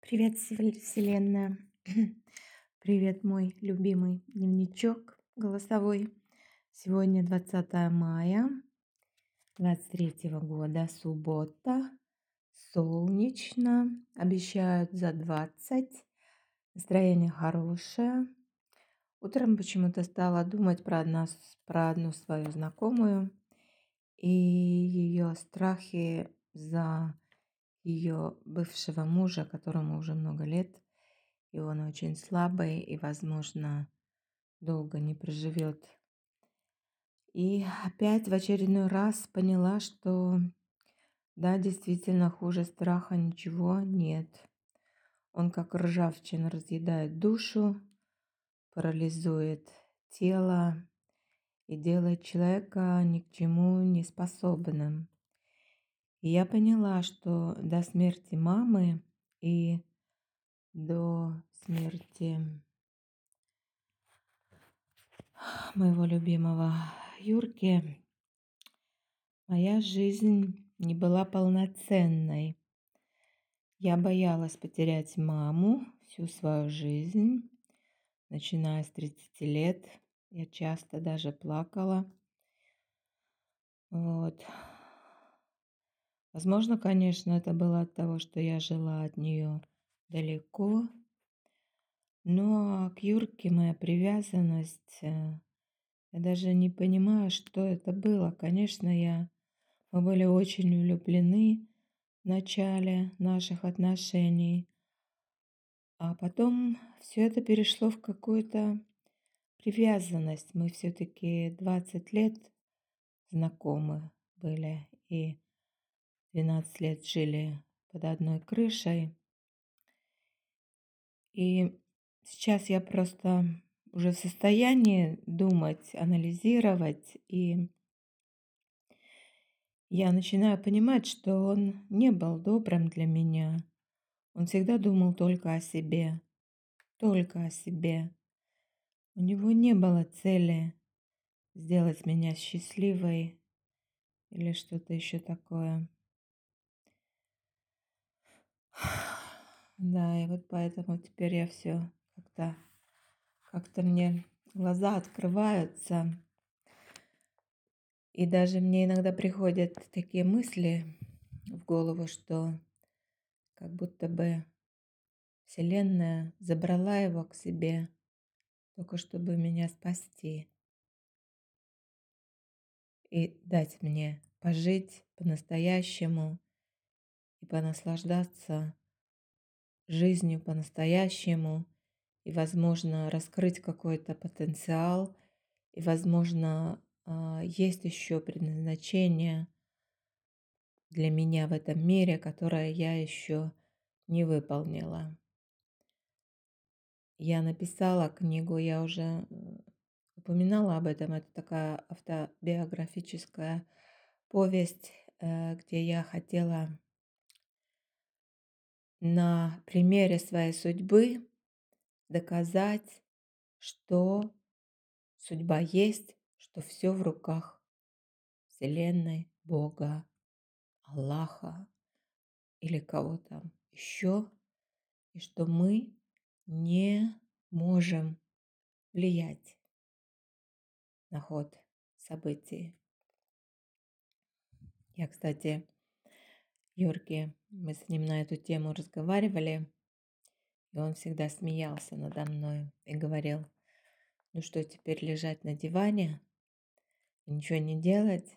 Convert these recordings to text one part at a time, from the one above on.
Привет, Вселенная. Привет, мой любимый дневничок голосовой. Сегодня 20 мая 23 года, суббота. Солнечно. Обещают за 20. Настроение хорошее. Утром почему-то стала думать про, нас, про одну свою знакомую и ее страхи за ее бывшего мужа, которому уже много лет, и он очень слабый и, возможно, долго не проживет. И опять в очередной раз поняла, что да, действительно, хуже страха ничего нет. Он как ржавчина разъедает душу, парализует тело и делает человека ни к чему не способным. Я поняла, что до смерти мамы и до смерти моего любимого Юрки моя жизнь не была полноценной. Я боялась потерять маму всю свою жизнь, начиная с 30 лет. Я часто даже плакала. Вот. Возможно, конечно, это было от того, что я жила от нее далеко. Но к Юрке моя привязанность, э, я даже не понимаю, что это было. Конечно, я, мы были очень влюблены в начале наших отношений. А потом все это перешло в какую-то привязанность. Мы все-таки 20 лет знакомы были. И 12 лет жили под одной крышей. И сейчас я просто уже в состоянии думать, анализировать, и я начинаю понимать, что он не был добрым для меня. Он всегда думал только о себе, только о себе. У него не было цели сделать меня счастливой или что-то еще такое. Да, и вот поэтому теперь я все как-то как-то мне глаза открываются. И даже мне иногда приходят такие мысли в голову, что как будто бы Вселенная забрала его к себе, только чтобы меня спасти и дать мне пожить по-настоящему и понаслаждаться жизнью по-настоящему, и, возможно, раскрыть какой-то потенциал, и, возможно, а, есть еще предназначение для меня в этом мире, которое я еще не выполнила. Я написала книгу, я уже упоминала об этом. Это такая автобиографическая повесть, э, где я хотела на примере своей судьбы доказать, что судьба есть, что все в руках Вселенной, Бога, Аллаха или кого-то еще, и что мы не можем влиять на ход событий. Я, кстати, Юрке, мы с ним на эту тему разговаривали, и он всегда смеялся надо мной и говорил, ну что, теперь лежать на диване, ничего не делать?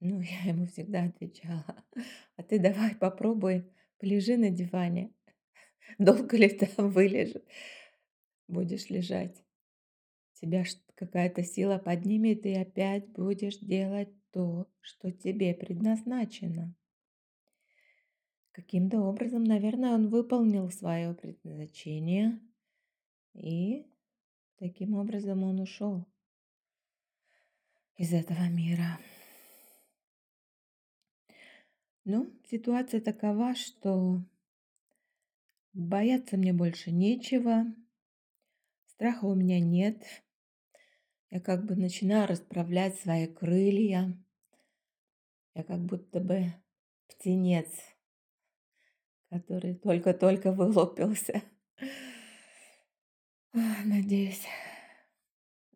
Ну, я ему всегда отвечала, а ты давай попробуй, полежи на диване. Долго ли там вылежишь, будешь лежать? Тебя какая-то сила поднимет, и опять будешь делать то, что тебе предназначено. Каким-то образом, наверное, он выполнил свое предназначение, и таким образом он ушел из этого мира. Ну, ситуация такова, что бояться мне больше нечего, страха у меня нет. Я как бы начинаю расправлять свои крылья. Я как будто бы птенец, который только-только вылупился. Надеюсь,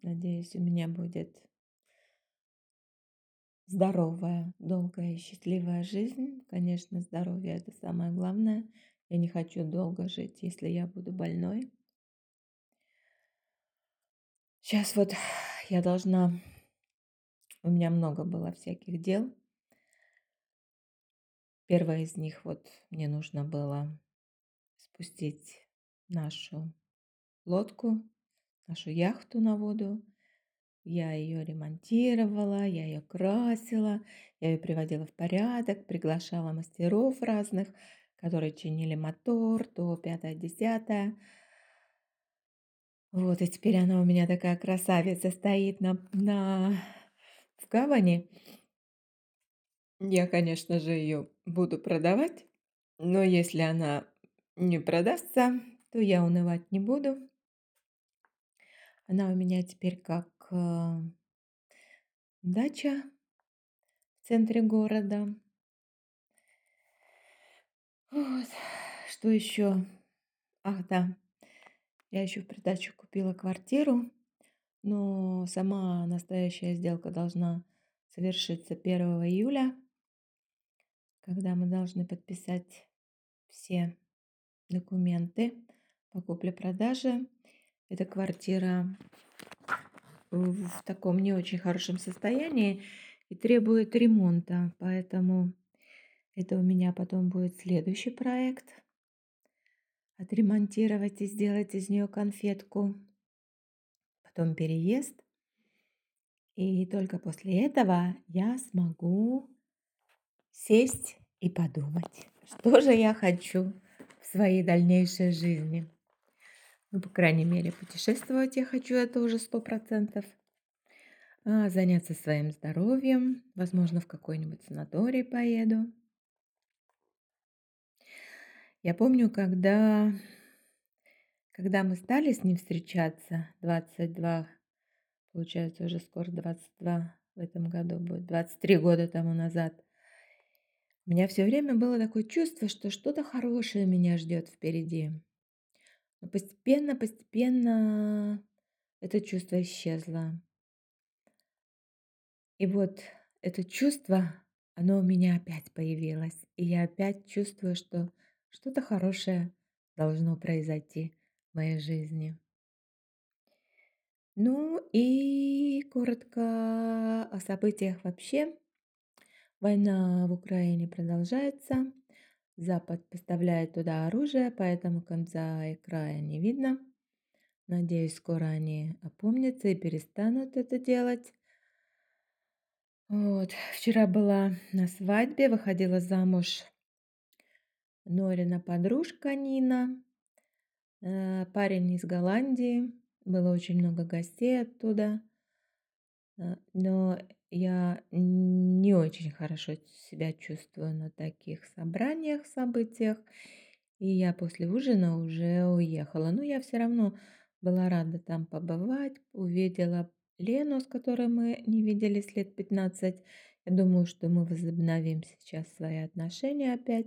надеюсь, у меня будет здоровая, долгая и счастливая жизнь. Конечно, здоровье – это самое главное. Я не хочу долго жить, если я буду больной. Сейчас вот я должна... У меня много было всяких дел. Первое из них, вот мне нужно было спустить нашу лодку, нашу яхту на воду. Я ее ремонтировала, я ее красила, я ее приводила в порядок, приглашала мастеров разных, которые чинили мотор, то пятое-десятое. Вот, и теперь она у меня такая красавица стоит на, на, в гавани. Я, конечно же, ее буду продавать, но если она не продастся, то я унывать не буду. Она у меня теперь как э, дача в центре города. Вот. Что еще? Ах, да. Я еще в придачу купила квартиру, но сама настоящая сделка должна совершиться 1 июля, когда мы должны подписать все документы по купле-продаже. Эта квартира в таком не очень хорошем состоянии и требует ремонта, поэтому это у меня потом будет следующий проект – отремонтировать и сделать из нее конфетку. Потом переезд. И только после этого я смогу сесть и подумать, что же я хочу в своей дальнейшей жизни. Ну, по крайней мере, путешествовать я хочу, это уже сто процентов. А, заняться своим здоровьем, возможно, в какой-нибудь санаторий поеду. Я помню, когда, когда мы стали с ним встречаться, 22, получается, уже скоро 22 в этом году будет, 23 года тому назад, у меня все время было такое чувство, что что-то хорошее меня ждет впереди. Но постепенно, постепенно это чувство исчезло. И вот это чувство, оно у меня опять появилось. И я опять чувствую, что что-то хорошее должно произойти в моей жизни. Ну и коротко о событиях вообще. Война в Украине продолжается. Запад поставляет туда оружие, поэтому конца и края не видно. Надеюсь, скоро они опомнятся и перестанут это делать. Вот. Вчера была на свадьбе, выходила замуж Норина подружка Нина, э, парень из Голландии. Было очень много гостей оттуда. Э, но я не очень хорошо себя чувствую на таких собраниях, событиях. И я после ужина уже уехала. Но я все равно была рада там побывать. Увидела Лену, с которой мы не виделись лет 15. Я думаю, что мы возобновим сейчас свои отношения опять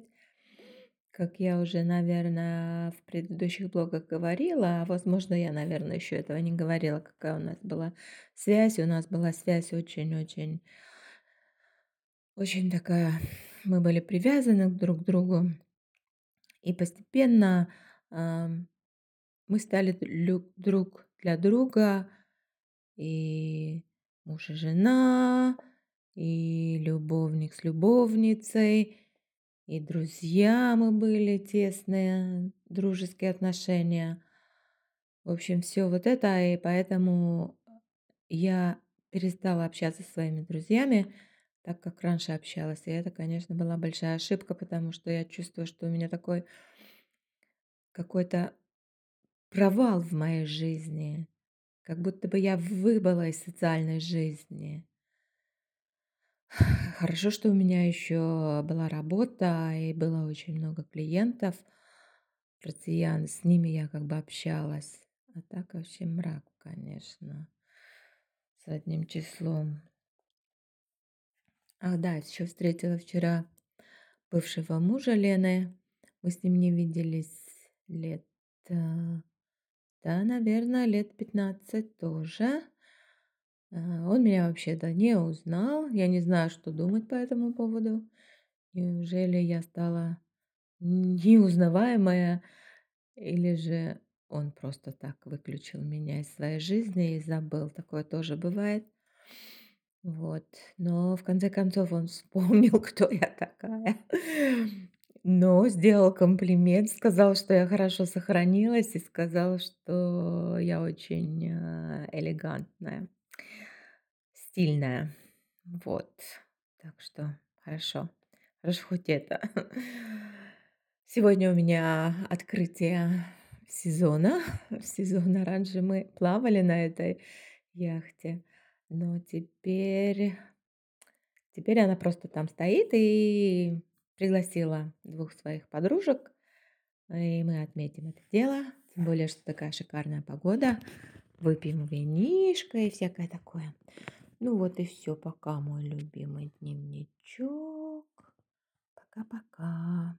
как я уже, наверное, в предыдущих блогах говорила, а возможно, я, наверное, еще этого не говорила, какая у нас была связь. У нас была связь очень-очень, очень такая, мы были привязаны друг к другу. И постепенно э, мы стали друг для друга и муж и жена, и любовник с любовницей, и друзья мы были тесные, дружеские отношения. В общем, все вот это, и поэтому я перестала общаться со своими друзьями, так как раньше общалась. И это, конечно, была большая ошибка, потому что я чувствую, что у меня такой какой-то провал в моей жизни, как будто бы я выбыла из социальной жизни. Хорошо, что у меня еще была работа и было очень много клиентов, россиян, с ними я как бы общалась. А так вообще мрак, конечно, с одним числом. Ах да, еще встретила вчера бывшего мужа Лены. Мы с ним не виделись лет, э, да, наверное, лет 15 тоже. Э, он меня вообще-то не узнал. Я не знаю, что думать по этому поводу. Неужели я стала неузнаваемая, или же он просто так выключил меня из своей жизни и забыл. Такое тоже бывает. Вот. Но в конце концов он вспомнил, кто я такая. Но сделал комплимент, сказал, что я хорошо сохранилась, и сказал, что я очень, э, элегантная, стильная. Вот. Так что хорошо. Хорошо хоть это. Сегодня у меня открытие сезона. Сезона. Раньше мы плавали на этой яхте, но теперь теперь она просто там стоит и пригласила двух своих подружек, и мы отметим это дело. Тем более, что такая шикарная погода выпьем винишко и всякое такое. Ну вот и все, пока мой любимый дневничок. Пока-пока.